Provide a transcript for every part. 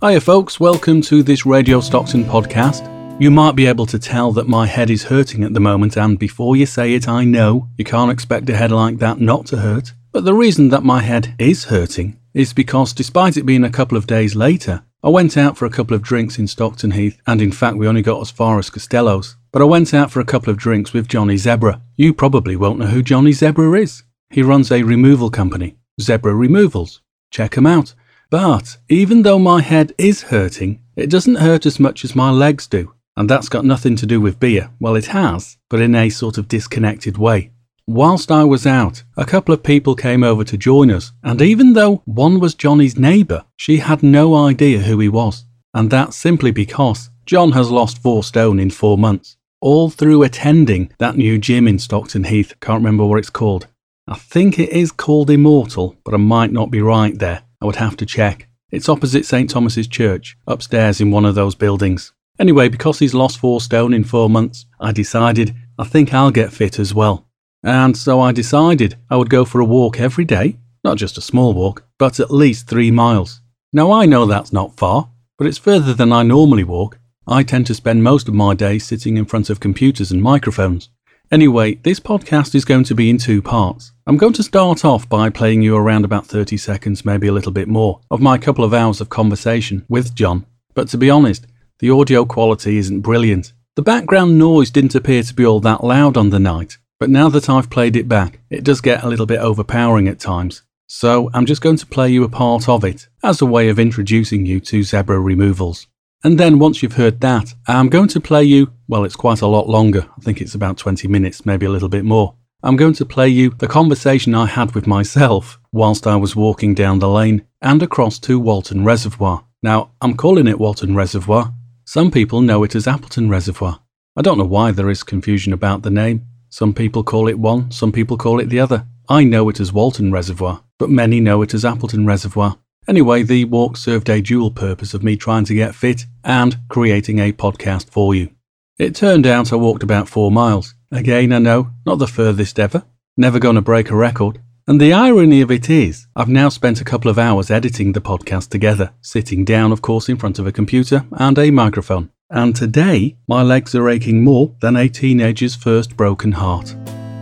Hiya, folks, welcome to this Radio Stockton podcast. You might be able to tell that my head is hurting at the moment, and before you say it, I know you can't expect a head like that not to hurt. But the reason that my head is hurting is because, despite it being a couple of days later, I went out for a couple of drinks in Stockton Heath, and in fact, we only got as far as Costello's. But I went out for a couple of drinks with Johnny Zebra. You probably won't know who Johnny Zebra is. He runs a removal company, Zebra Removals. Check him out. But even though my head is hurting, it doesn't hurt as much as my legs do. And that's got nothing to do with beer. Well, it has, but in a sort of disconnected way. Whilst I was out, a couple of people came over to join us, and even though one was Johnny's neighbour, she had no idea who he was. And that's simply because John has lost four stone in four months, all through attending that new gym in Stockton Heath. Can't remember what it's called. I think it is called Immortal, but I might not be right there. I would have to check. It's opposite St. Thomas's Church, upstairs in one of those buildings. Anyway, because he's lost four stone in four months, I decided I think I'll get fit as well. And so I decided I would go for a walk every day, not just a small walk, but at least three miles. Now I know that's not far, but it's further than I normally walk. I tend to spend most of my day sitting in front of computers and microphones. Anyway, this podcast is going to be in two parts. I'm going to start off by playing you around about 30 seconds, maybe a little bit more, of my couple of hours of conversation with John. But to be honest, the audio quality isn't brilliant. The background noise didn't appear to be all that loud on the night, but now that I've played it back, it does get a little bit overpowering at times. So I'm just going to play you a part of it as a way of introducing you to zebra removals. And then once you've heard that, I'm going to play you, well, it's quite a lot longer. I think it's about 20 minutes, maybe a little bit more. I'm going to play you the conversation I had with myself whilst I was walking down the lane and across to Walton Reservoir. Now, I'm calling it Walton Reservoir. Some people know it as Appleton Reservoir. I don't know why there is confusion about the name. Some people call it one, some people call it the other. I know it as Walton Reservoir, but many know it as Appleton Reservoir. Anyway, the walk served a dual purpose of me trying to get fit and creating a podcast for you. It turned out I walked about four miles. Again, I know, not the furthest ever. Never going to break a record. And the irony of it is, I've now spent a couple of hours editing the podcast together, sitting down, of course, in front of a computer and a microphone. And today, my legs are aching more than a teenager's first broken heart.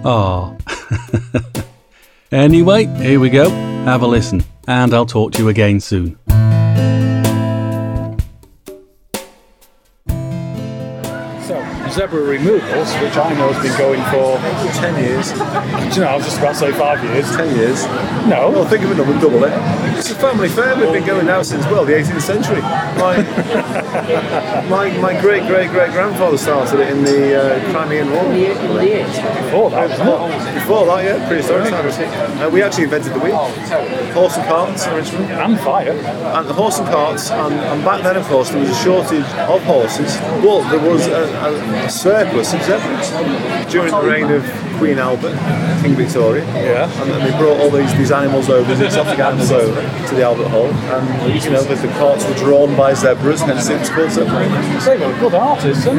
Ah. anyway, here we go. Have a listen and I'll talk to you again soon. Zebra Removals, which I know has been going for 10 years. Do you know, I was just about to say five years. 10 years. No. Well, think of it, we'll double it. It's a family fair. We've been going now since, well, the 18th century. My, my, my great great great grandfather started it in the uh, Crimean War. Before that, wasn't it? Before that, yeah, prehistoric times. Uh, we actually invented the wheel. Horse and carts originally. And fire. And the horse and carts, and, and back then, of course, there was a shortage of horses, but there was a, a, a surplus of zebras during the reign of Queen Albert, King Victoria. Yeah. And then they brought all these, these animals over, these exotic animals over to the Albert Hall, and you know the, the carts were drawn by zebras, hence it's called zebra. They were good artists, and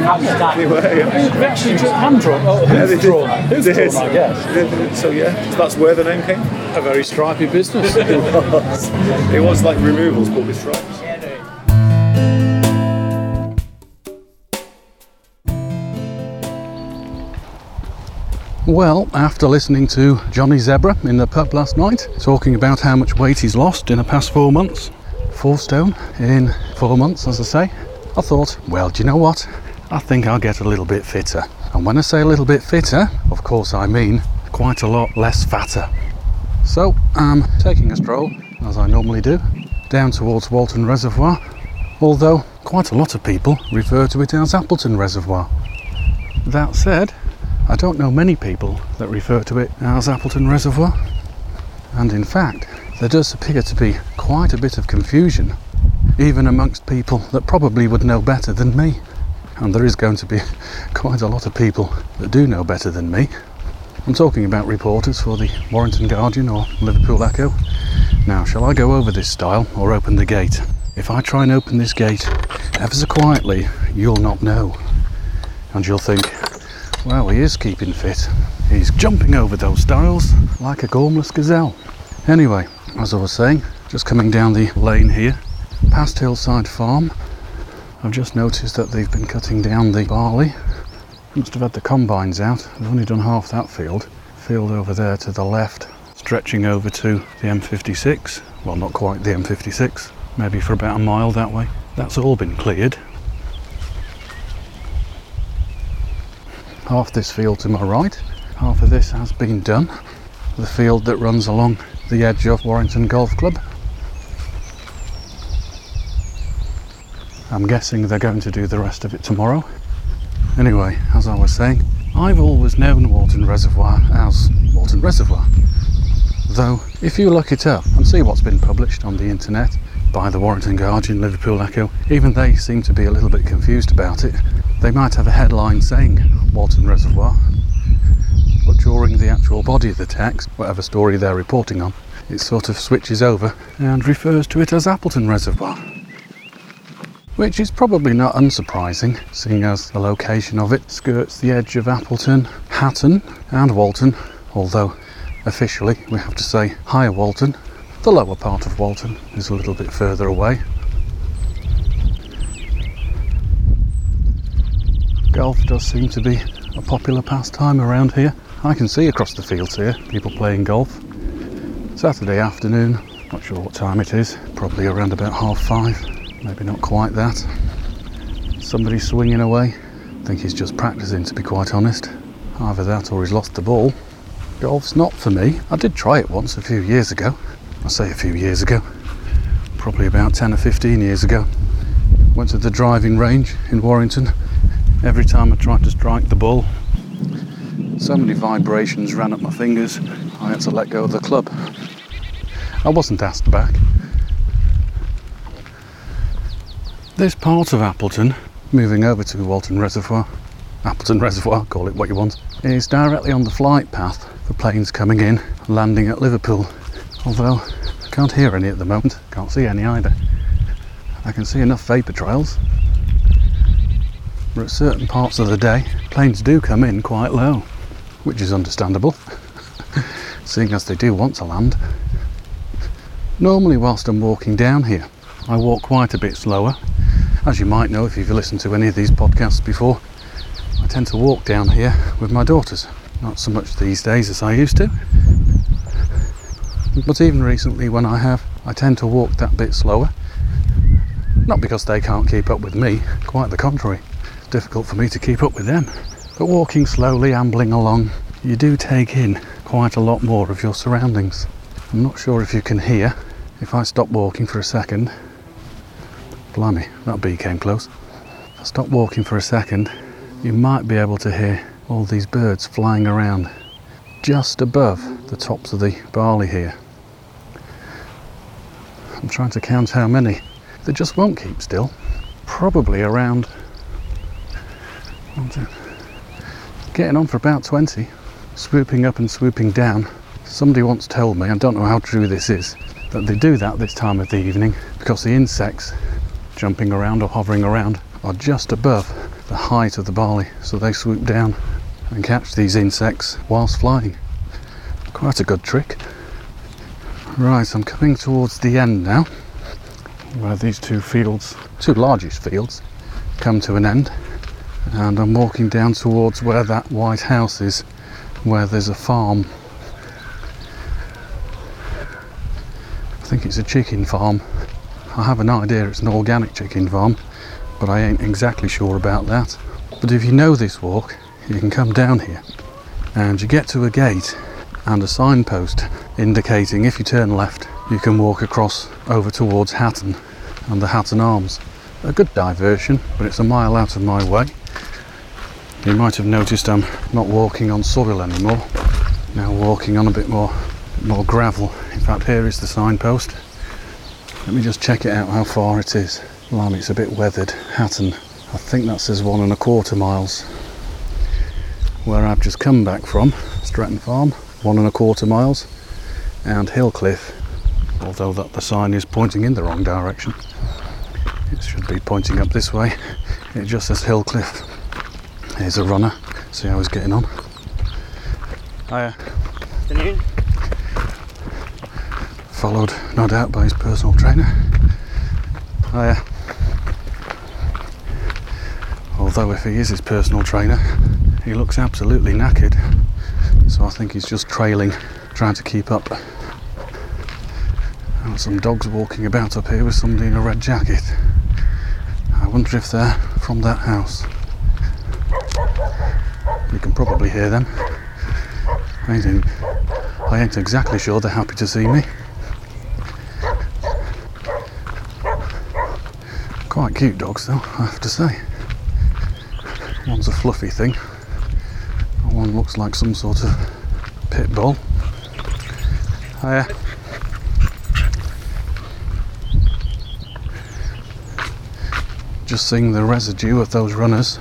They were, yeah. they actually drew, hand drawn. Oh, Yeah, they drawn? Who's drawn. I guess. So yeah, so that's where the name came. A very stripy business. It was like removals, but with stripes. Well, after listening to Johnny Zebra in the pub last night, talking about how much weight he's lost in the past four months, four stone in four months, as I say, I thought, well, do you know what? I think I'll get a little bit fitter. And when I say a little bit fitter, of course I mean quite a lot less fatter. So I'm taking a stroll, as I normally do, down towards Walton Reservoir, although quite a lot of people refer to it as Appleton Reservoir. That said, I don't know many people that refer to it as Appleton Reservoir, and in fact, there does appear to be quite a bit of confusion, even amongst people that probably would know better than me. And there is going to be quite a lot of people that do know better than me. I'm talking about reporters for the Warrington Guardian or Liverpool Echo. Now, shall I go over this stile or open the gate? If I try and open this gate ever so quietly, you'll not know. And you'll think, well, he is keeping fit. He's jumping over those dials like a gormless gazelle. Anyway, as I was saying, just coming down the lane here, past Hillside Farm. I've just noticed that they've been cutting down the barley. Must have had the combines out. They've only done half that field. Field over there to the left, stretching over to the M56. Well, not quite the M56, maybe for about a mile that way. That's all been cleared. Half this field to my right, half of this has been done. The field that runs along the edge of Warrington Golf Club. I'm guessing they're going to do the rest of it tomorrow. Anyway, as I was saying, I've always known Walton Reservoir as Walton Reservoir. Though, if you look it up and see what's been published on the internet by the Warrington Guardian, Liverpool Echo, even they seem to be a little bit confused about it. They might have a headline saying Walton Reservoir, but during the actual body of the text, whatever story they're reporting on, it sort of switches over and refers to it as Appleton Reservoir which is probably not unsurprising, seeing as the location of it skirts the edge of Appleton, Hatton, and Walton, although officially we have to say Higher Walton. The lower part of Walton is a little bit further away. Golf does seem to be a popular pastime around here. I can see across the fields here people playing golf. Saturday afternoon, not sure what time it is, probably around about half five maybe not quite that. Somebody swinging away. I think he's just practicing, to be quite honest. Either that or he's lost the ball. Golf's not for me. I did try it once a few years ago. I say a few years ago, probably about 10 or 15 years ago. Went to the driving range in Warrington. Every time I tried to strike the ball, so many vibrations ran up my fingers, I had to let go of the club. I wasn't asked back. This part of Appleton, moving over to Walton Reservoir, Appleton Reservoir, call it what you want, is directly on the flight path for planes coming in, landing at Liverpool. Although I can't hear any at the moment, can't see any either. I can see enough vapour trails. But at certain parts of the day, planes do come in quite low, which is understandable, seeing as they do want to land. Normally, whilst I'm walking down here, I walk quite a bit slower as you might know if you've listened to any of these podcasts before, I tend to walk down here with my daughters. Not so much these days as I used to. But even recently, when I have, I tend to walk that bit slower. Not because they can't keep up with me, quite the contrary. It's difficult for me to keep up with them. But walking slowly, ambling along, you do take in quite a lot more of your surroundings. I'm not sure if you can hear. If I stop walking for a second, Blimey, that bee came close. If I stop walking for a second, you might be able to hear all these birds flying around just above the tops of the barley here. I'm trying to count how many. They just won't keep still. Probably around. Getting on for about 20. Swooping up and swooping down. Somebody once told me, I don't know how true this is, that they do that this time of the evening because the insects jumping around or hovering around are just above the height of the barley, so they swoop down and catch these insects whilst flying. Quite a good trick. Right, I'm coming towards the end now, where these two fields, two largest fields, come to an end, and I'm walking down towards where that white house is, where there's a farm. I think it's a chicken farm I have an idea it's an organic chicken farm, but I ain't exactly sure about that. But if you know this walk, you can come down here and you get to a gate and a signpost indicating if you turn left, you can walk across over towards Hatton and the Hatton Arms. A good diversion, but it's a mile out of my way. You might have noticed I'm not walking on soil anymore. Now walking on a bit more more gravel. In fact, here is the signpost. Let me just check it out how far it is. Blimey, it's a bit weathered. Hatton, I think that says one and a quarter miles. Where I've just come back from, Stretton Farm, one and a quarter miles, and Hillcliff, although that the sign is pointing in the wrong direction. It should be pointing up this way. It just says Hillcliff. Here's a runner. See how he's getting on. Hiya. Afternoon followed no doubt by his personal trainer. uh, although if he is his personal trainer, he looks absolutely knackered. So I think he's just trailing, trying to keep up. And some dogs walking about up here with somebody in a red jacket. I wonder if they're from that house. You can probably hear them. Ain't, I ain't exactly sure they're happy to see me. Quite cute dogs though, I have to say. One's a fluffy thing. Looks like some sort of pit bull. Hiya. Just seeing the residue of those runners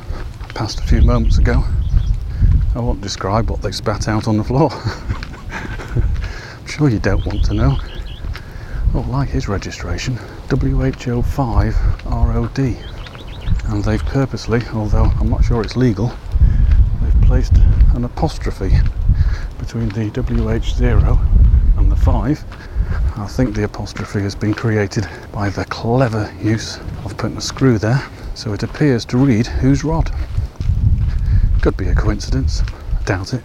passed a few moments ago. I won't describe what they spat out on the floor. I'm sure you don't want to know. Oh, like his registration, WHO5ROD. And they've purposely, although I'm not sure it's legal, placed an apostrophe between the WH0 and the 5. I think the apostrophe has been created by the clever use of putting a screw there, so it appears to read whose rod. Could be a coincidence, doubt it.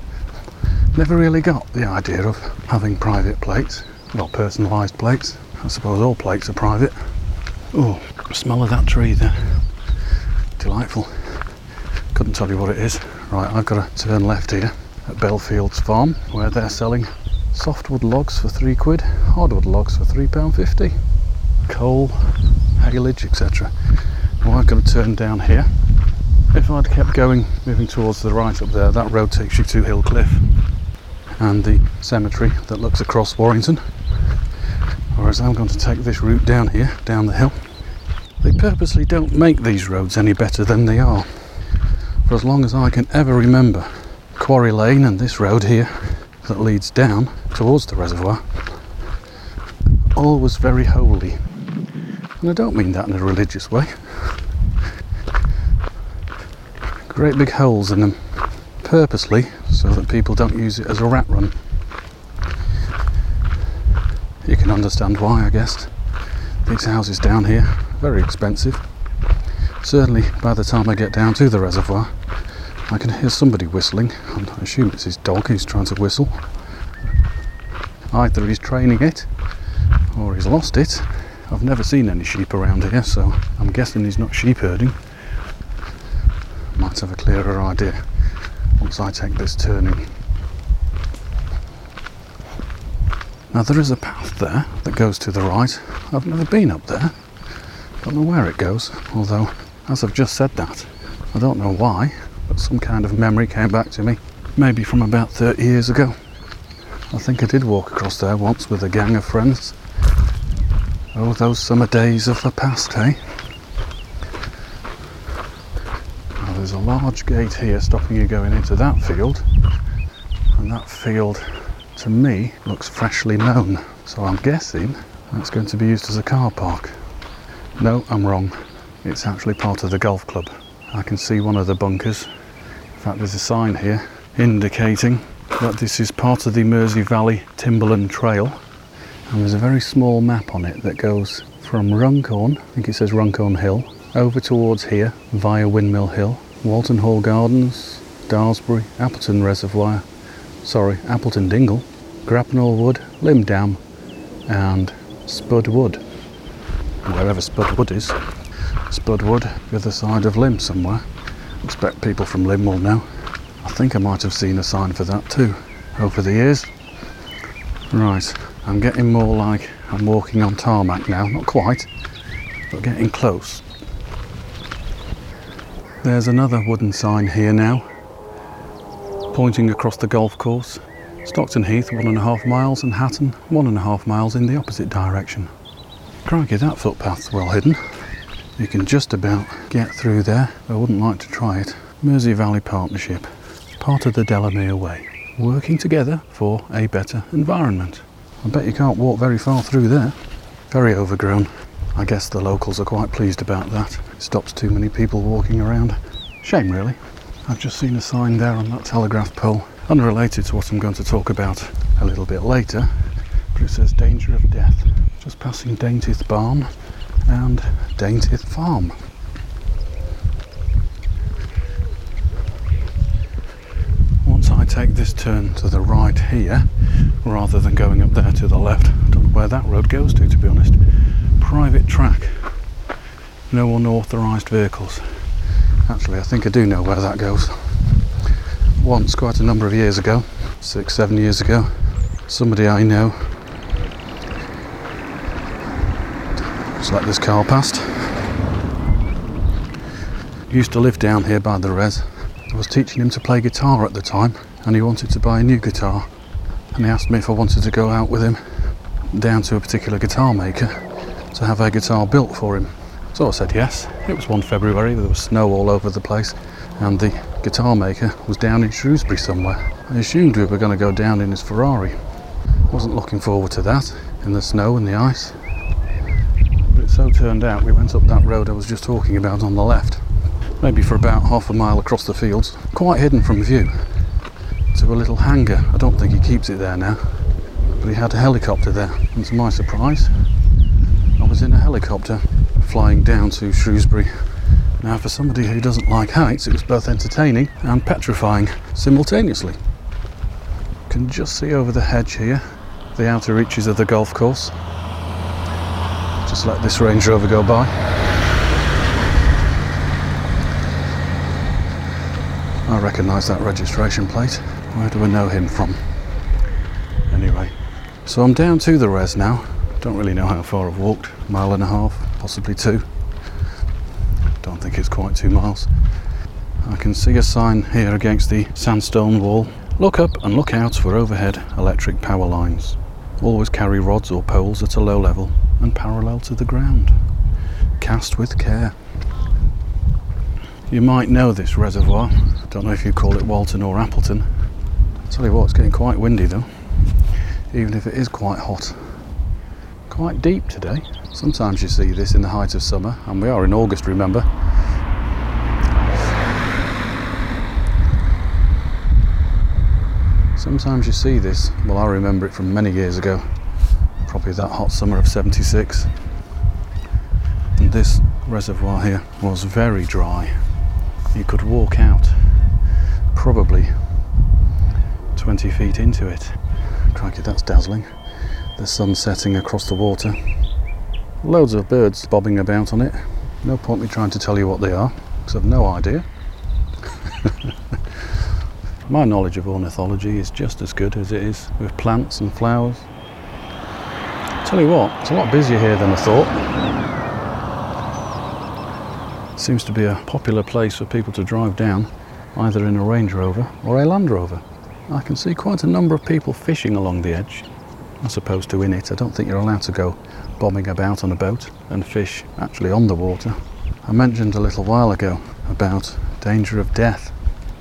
Never really got the idea of having private plates, well, personalised plates. I suppose all plates are private. Oh, smell of that tree there. Delightful. Couldn't tell you what it is. Right, I've got to turn left here at Belfield's farm where they're selling softwood logs for three quid, hardwood logs for three pound fifty, coal, haylage, etc. Well, I've got to turn down here if I'd kept going, moving towards the right up there, that road takes you to Hill Cliff and the cemetery that looks across Warrington. Whereas I'm going to take this route down here, down the hill. They purposely don't make these roads any better than they are. For as long as I can ever remember, Quarry Lane and this road here that leads down towards the reservoir, all was very holy. And I don't mean that in a religious way. great big holes in them purposely so that people don't use it as a rat run. You can understand why, I guess. These houses down here, very expensive. Certainly, by the time I get down to the reservoir, I can hear somebody whistling, I assume it's his dog who's trying to whistle. Either he's training it, or he's lost it. I've never seen any sheep around here, so I'm guessing he's not sheep herding might have a clearer idea once I take this turning. Now there is a path there that goes to the right. I've never been up there. Don't know where it goes, although as I've just said that, I don't know why, but some kind of memory came back to me, maybe from about 30 years ago. I think I did walk across there once with a gang of friends. Oh, those summer days of the past, hey? Now, there's a large gate here stopping you going into that field and that field to me looks freshly mown so I'm guessing that's going to be used as a car park no I'm wrong it's actually part of the golf club I can see one of the bunkers in fact there's a sign here indicating that this is part of the Mersey Valley Timberland Trail and there's a very small map on it that goes from Runcorn, I think it says Runcorn Hill, over towards here via Windmill Hill Walton Hall Gardens, Daresbury, Appleton Reservoir, sorry, Appleton Dingle, Grappenhall Wood, Lymm Dam, and Spud Wood. Wherever Spud Wood is. Spud Wood, the other side of Lymm somewhere. Expect people from Lymm will know. I think I might have seen a sign for that too over the years. Right, I'm getting more like I'm walking on tarmac now, not quite, but getting close. There's another wooden sign here now, pointing across the golf course. Stockton Heath, one and a half miles, and Hatton, one and a half miles in the opposite direction. Crikey, that footpath's well hidden. You can just about get through there. I wouldn't like to try it. Mersey Valley Partnership, part of the Delamere Way, working together for a better environment. I bet you can't walk very far through there. Very overgrown. I guess the locals are quite pleased about that. It stops too many people walking around. Shame, really. I've just seen a sign there on that telegraph pole, unrelated to what I'm going to talk about a little bit later, but it says danger of death. Just passing Daintith Barn, and Daintith Farm. Once I take this turn to the right here, rather than going up there to the left, I don't know where that road goes to, to be honest. Private track, no unauthorised vehicles. Actually, I think I do know where that goes. Once, quite a number of years ago, six, seven years ago, somebody I know just let this car past. Used to live down here by the res. I was teaching him to play guitar at the time, and he wanted to buy a new guitar. And he asked me if I wanted to go out with him down to a particular guitar maker to have a guitar built for him. So I said yes. It was one February, there was snow all over the place, and the guitar maker was down in Shrewsbury somewhere. I assumed we were going to go down in his Ferrari. Wasn't looking forward to that, in the snow and the ice. So turned out we went up that road I was just talking about on the left, maybe for about half a mile across the fields, quite hidden from view, to a little hangar. I don't think he keeps it there now, but he had a helicopter there, and to my surprise, I was in a helicopter flying down to Shrewsbury. Now, for somebody who doesn't like heights, it was both entertaining and petrifying simultaneously. You can just see over the hedge here the outer reaches of the golf course. Just let this Range Rover go by. I recognise that registration plate. Where do I know him from? Anyway, so I'm down to the res now. Don't really know how far I've walked. Mile and a half, possibly two. Don't think it's quite two miles. I can see a sign here against the sandstone wall. Look up and look out for overhead electric power lines. Always carry rods or poles at a low level and parallel to the ground. Cast with care. You might know this reservoir. Don't know if you call it Walton or Appleton. Tell you what, it's getting quite windy though, even if it is quite hot. Quite deep today. Sometimes you see this in the height of summer, and we are in August, remember. Sometimes you see this, well, I remember it from many years ago, probably that hot summer of 76. And this reservoir here was very dry. You could walk out probably 20 feet into it. Crikey, that's dazzling. The sun setting across the water. Loads of birds bobbing about on it. No point me trying to tell you what they are, because I've no idea. My knowledge of ornithology is just as good as it is with plants and flowers. Tell you what, it's a lot busier here than I thought. Seems to be a popular place for people to drive down, either in a Range Rover or a Land Rover. I can see quite a number of people fishing along the edge, as opposed to in it. I don't think you're allowed to go bombing about on a boat and fish actually on the water. I mentioned a little while ago about danger of death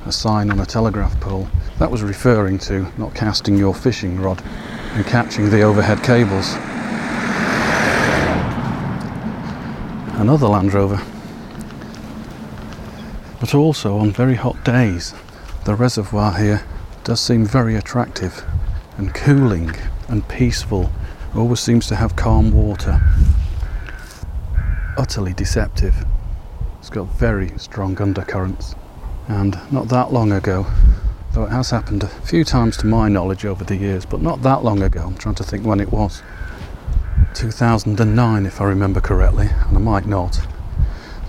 a sign on a telegraph pole. That was referring to not casting your fishing rod and catching the overhead cables. Another Land Rover. But also on very hot days, the reservoir here does seem very attractive and cooling and peaceful. Always seems to have calm water. Utterly deceptive. It's got very strong undercurrents. And not that long ago, though it has happened a few times to my knowledge over the years, but not that long ago, I'm trying to think when it was. 2009, if I remember correctly, and I might not.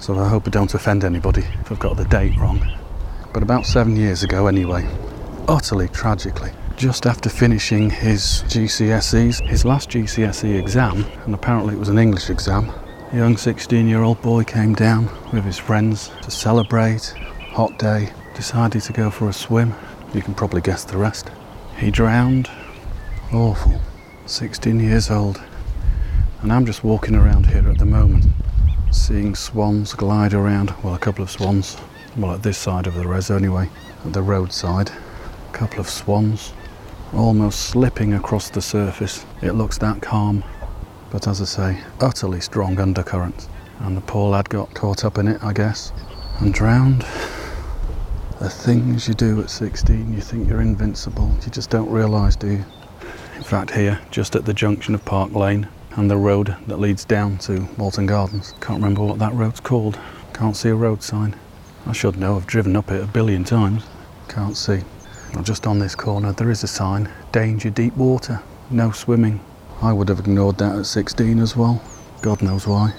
So I hope I don't offend anybody if I've got the date wrong. But about seven years ago, anyway, utterly tragically, just after finishing his GCSEs, his last GCSE exam, and apparently it was an English exam, a young 16 year old boy came down with his friends to celebrate hot day, decided to go for a swim. You can probably guess the rest. He drowned. Awful. 16 years old. And I'm just walking around here at the moment, seeing swans glide around. Well, a couple of swans. Well, at this side of the res anyway, at the roadside. A couple of swans almost slipping across the surface. It looks that calm. But as I say, utterly strong undercurrents. And the poor lad got caught up in it, I guess, and drowned the things you do at 16, you think you're invincible. You just don't realise, do you? In fact, here, just at the junction of Park Lane and the road that leads down to Walton Gardens. Can't remember what that road's called. Can't see a road sign. I should know, I've driven up it a billion times. Can't see. Just on this corner, there is a sign Danger Deep Water, no swimming. I would have ignored that at 16 as well. God knows why.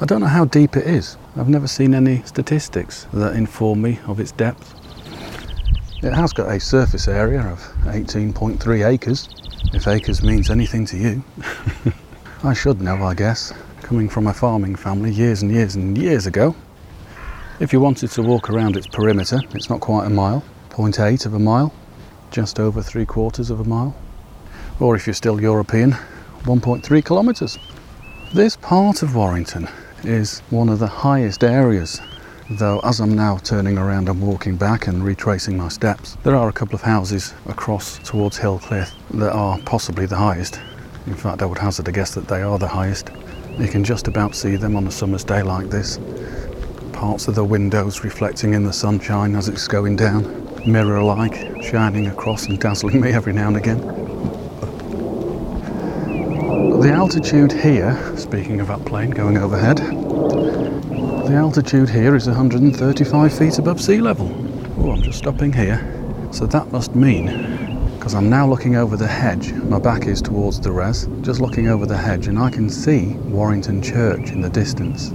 I don't know how deep it is. I've never seen any statistics that inform me of its depth. It has got a surface area of 18.3 acres, if acres means anything to you. I should know, I guess, coming from a farming family years and years and years ago. If you wanted to walk around its perimeter, it's not quite a mile, 0.8 of a mile, just over three quarters of a mile. Or if you're still European, 1.3 kilometres. This part of Warrington is one of the highest areas though as I'm now turning around and walking back and retracing my steps, there are a couple of houses across towards Hillcliffe that are possibly the highest. In fact, I would hazard a guess that they are the highest. You can just about see them on a summer's day like this. Parts of the windows reflecting in the sunshine as it's going down, mirror like, shining across and dazzling me every now and again. The altitude here, speaking of upplane going overhead, the altitude here is 135 feet above sea level. Oh, I'm just stopping here. So that must mean, because I'm now looking over the hedge, my back is towards the res, just looking over the hedge, and I can see Warrington Church in the distance.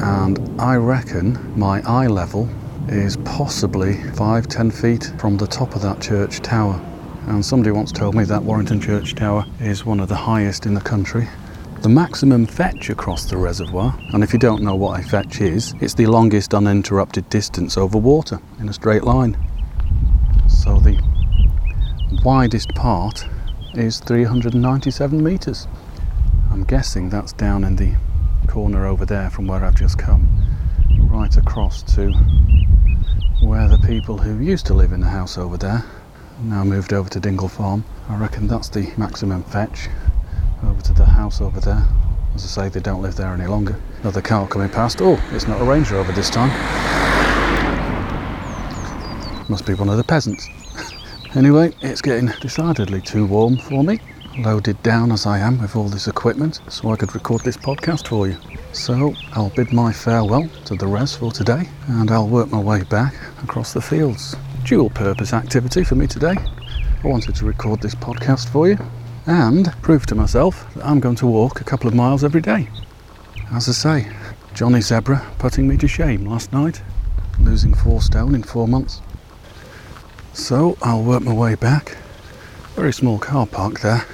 And I reckon my eye level is possibly 5 10 feet from the top of that church tower. And somebody once told me that Warrington Church Tower is one of the highest in the country the maximum fetch across the reservoir, and if you don't know what a fetch is, it's the longest uninterrupted distance over water in a straight line. So the widest part is 397 metres. I'm guessing that's down in the corner over there from where I've just come, right across to where the people who used to live in the house over there now moved over to Dingle Farm. I reckon that's the maximum fetch over to the house over there. As I say, they don't live there any longer. Another car coming past. Oh, it's not a Range Rover this time. Must be one of the peasants. anyway, it's getting decidedly too warm for me. Loaded down as I am with all this equipment, so I could record this podcast for you. So I'll bid my farewell to the res for today, and I'll work my way back across the fields. Dual purpose activity for me today. I wanted to record this podcast for you, and prove to myself that I'm going to walk a couple of miles every day. As I say, Johnny Zebra putting me to shame last night, losing four stone in four months. So I'll work my way back. Very small car park there.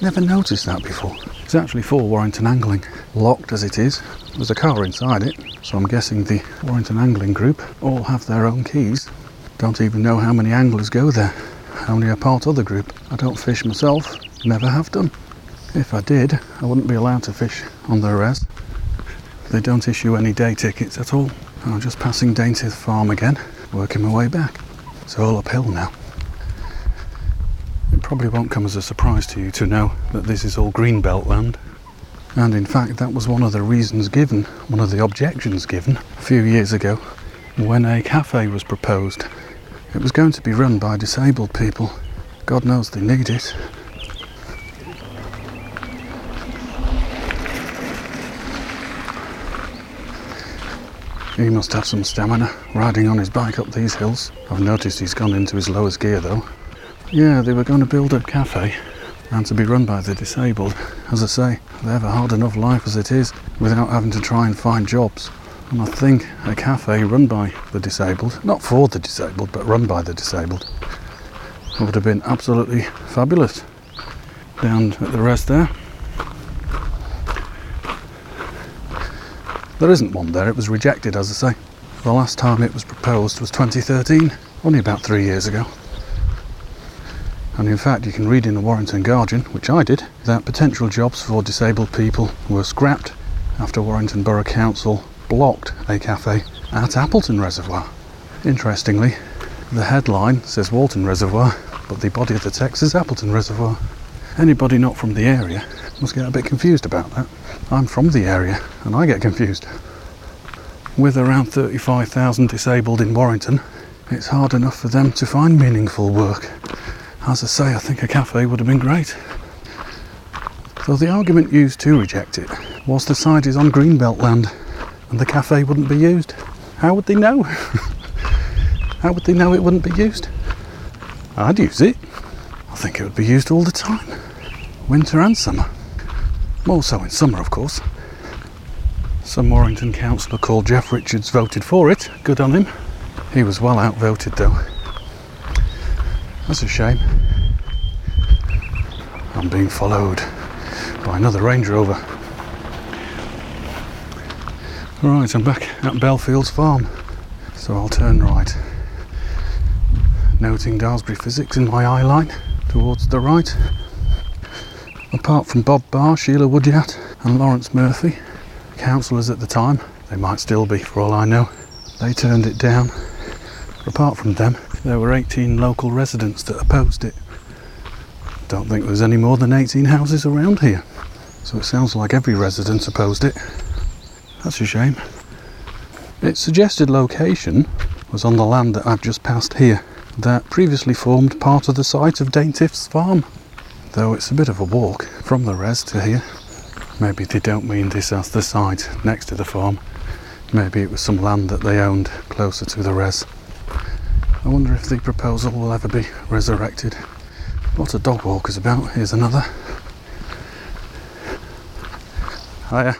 Never noticed that before. It's actually for Warrington Angling, locked as it is. There's a car inside it, so I'm guessing the Warrington Angling Group all have their own keys. Don't even know how many anglers go there only a part of the group. I don't fish myself, never have done. If I did, I wouldn't be allowed to fish on the res. They don't issue any day tickets at all. I'm just passing Daintith Farm again, working my way back. It's all uphill now. It probably won't come as a surprise to you to know that this is all greenbelt land. And in fact, that was one of the reasons given, one of the objections given a few years ago when a cafe was proposed it was going to be run by disabled people. God knows they need it. He must have some stamina riding on his bike up these hills. I've noticed he's gone into his lowest gear though. Yeah, they were going to build a cafe and to be run by the disabled. As I say, they have a hard enough life as it is without having to try and find jobs. And I think a cafe run by the disabled, not for the disabled, but run by the disabled, would have been absolutely fabulous. Down at the rest there. There isn't one there, it was rejected, as I say. The last time it was proposed was 2013, only about three years ago. And in fact, you can read in the Warrington Guardian, which I did, that potential jobs for disabled people were scrapped after Warrington Borough Council blocked a cafe at Appleton Reservoir. Interestingly, the headline says Walton Reservoir, but the body of the text is Appleton Reservoir. Anybody not from the area must get a bit confused about that. I'm from the area and I get confused. With around 35,000 disabled in Warrington, it's hard enough for them to find meaningful work. As I say, I think a cafe would have been great. So the argument used to reject it was the site is on greenbelt land and the cafe wouldn't be used. How would they know? How would they know it wouldn't be used? I'd use it. I think it would be used all the time, winter and summer. More so in summer, of course. Some Warrington councillor called Jeff Richards voted for it. Good on him. He was well outvoted though. That's a shame. I'm being followed by another Range Rover. Right, I'm back at Belfields Farm, so I'll turn right. Noting Daresbury Physics in my eye line towards the right. Apart from Bob Barr, Sheila Woodyatt, and Lawrence Murphy, councillors at the time, they might still be for all I know, they turned it down. Apart from them, there were 18 local residents that opposed it. Don't think there's any more than 18 houses around here, so it sounds like every resident opposed it. That's a shame. Its suggested location was on the land that I've just passed here, that previously formed part of the site of Daintith's farm. Though it's a bit of a walk from the res to here. Maybe they don't mean this as the site next to the farm. Maybe it was some land that they owned closer to the res. I wonder if the proposal will ever be resurrected. What a dog walkers about. Here's another. Hiya.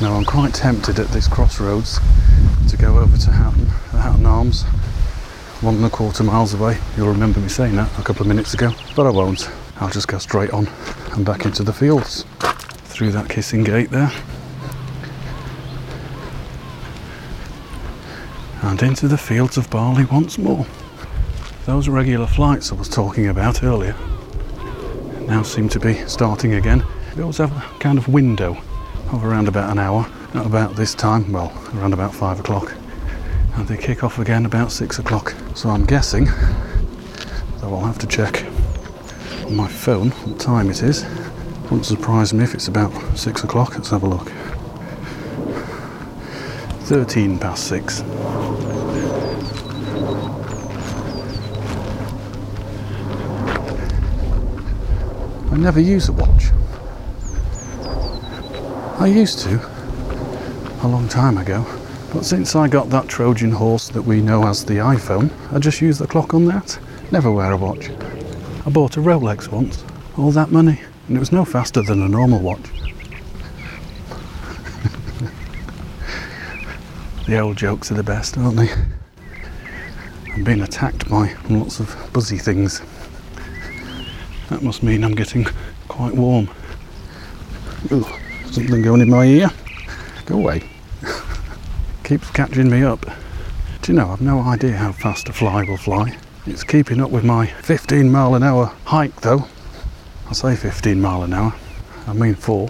Now I'm quite tempted at this crossroads to go over to Hatton, Hatton Arms, one and a quarter miles away. You'll remember me saying that a couple of minutes ago, but I won't. I'll just go straight on and back into the fields through that kissing gate there. And into the fields of barley once more. Those regular flights I was talking about earlier now seem to be starting again. We always have a kind of window of around about an hour at about this time, well, around about five o'clock. And they kick off again about six o'clock. So I'm guessing, though I'll have to check on my phone what time it is. Wouldn't surprise me if it's about six o'clock. Let's have a look. 13 past six. I never use a watch. I used to, a long time ago, but since I got that Trojan horse that we know as the iPhone, I just use the clock on that. Never wear a watch. I bought a Rolex once, all that money, and it was no faster than a normal watch. the old jokes are the best, aren't they? I'm being attacked by lots of buzzy things. That must mean I'm getting quite warm. Ooh, something going in my ear. Go away. Keeps catching me up. Do you know, I've no idea how fast a fly will fly. It's keeping up with my 15 mile an hour hike though. I say 15 mile an hour, I mean 4.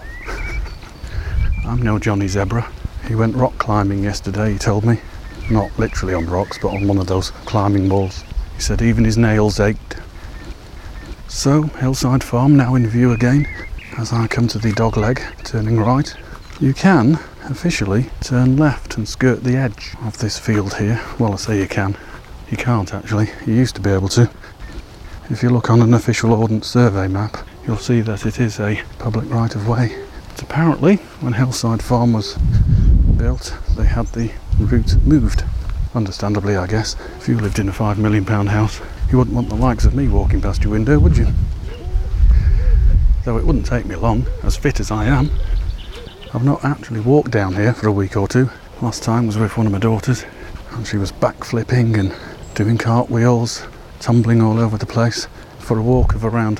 I'm no Johnny Zebra. He went rock climbing yesterday, he told me. Not literally on rocks, but on one of those climbing walls. He said even his nails ached. So, Hillside Farm now in view again as I come to the dog leg, turning right. You can officially turn left and skirt the edge of this field here. Well, I say you can. You can't actually. You used to be able to. If you look on an official Ordnance Survey map, you'll see that it is a public right of way. But apparently, when Hillside Farm was built, they had the route moved. Understandably, I guess. If you lived in a five million pound house, you wouldn't want the likes of me walking past your window, would you? Though it wouldn't take me long, as fit as I am. I've not actually walked down here for a week or two. Last time was with one of my daughters, and she was backflipping and doing cartwheels, tumbling all over the place. For a walk of around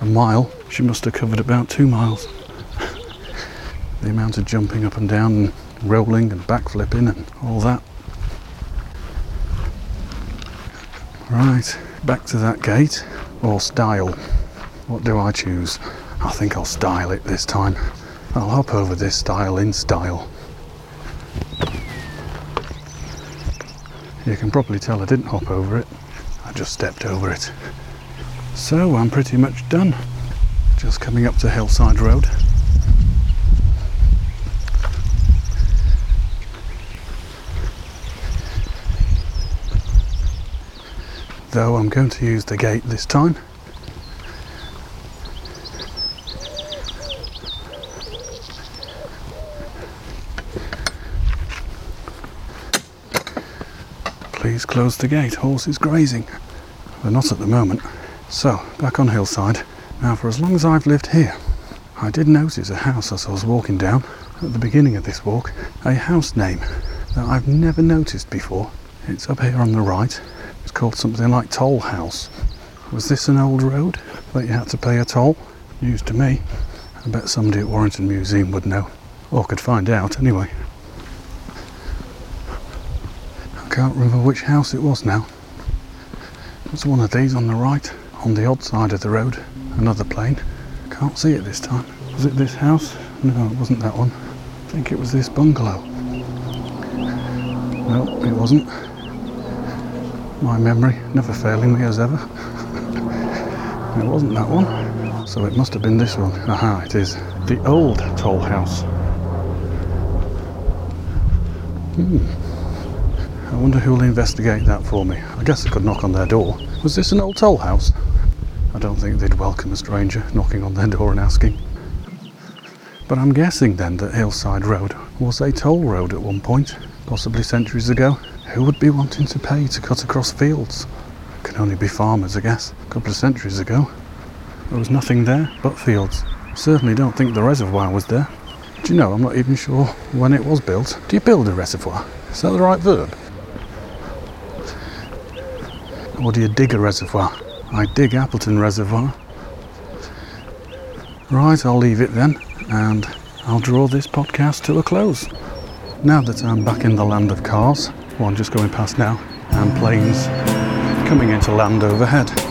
a mile, she must have covered about two miles. the amount of jumping up and down and rolling and backflipping and all that. Right, back to that gate or stile. What do I choose? I think I'll style it this time. I'll hop over this stile in style. You can probably tell I didn't hop over it, I just stepped over it. So I'm pretty much done. Just coming up to Hillside Road. though I'm going to use the gate this time. Please close the gate, horses grazing. They're not at the moment. So, back on hillside. Now, for as long as I've lived here, I did notice a house as I was walking down at the beginning of this walk, a house name that I've never noticed before. It's up here on the right. It's called something like Toll House. Was this an old road that you had to pay a toll? News to me. I bet somebody at Warrington Museum would know, or could find out anyway. I can't remember which house it was now. It was one of these on the right, on the odd side of the road. Another plane. Can't see it this time. Was it this house? No, it wasn't that one. I think it was this bungalow. No, it wasn't. My memory never failing me as ever. it wasn't that one. So it must have been this one. Aha, it is. The old toll house. Hmm. I wonder who will investigate that for me. I guess I could knock on their door. Was this an old toll house? I don't think they'd welcome a stranger knocking on their door and asking. But I'm guessing then that Hillside Road was a toll road at one point, possibly centuries ago. Who would be wanting to pay to cut across fields? Can only be farmers, I guess. A couple of centuries ago, there was nothing there but fields. Certainly don't think the reservoir was there. Do you know, I'm not even sure when it was built. Do you build a reservoir? Is that the right verb? Or do you dig a reservoir? I dig Appleton Reservoir. Right, I'll leave it then, and I'll draw this podcast to a close. Now that I'm back in the land of cars, one just going past now, and planes coming into land overhead.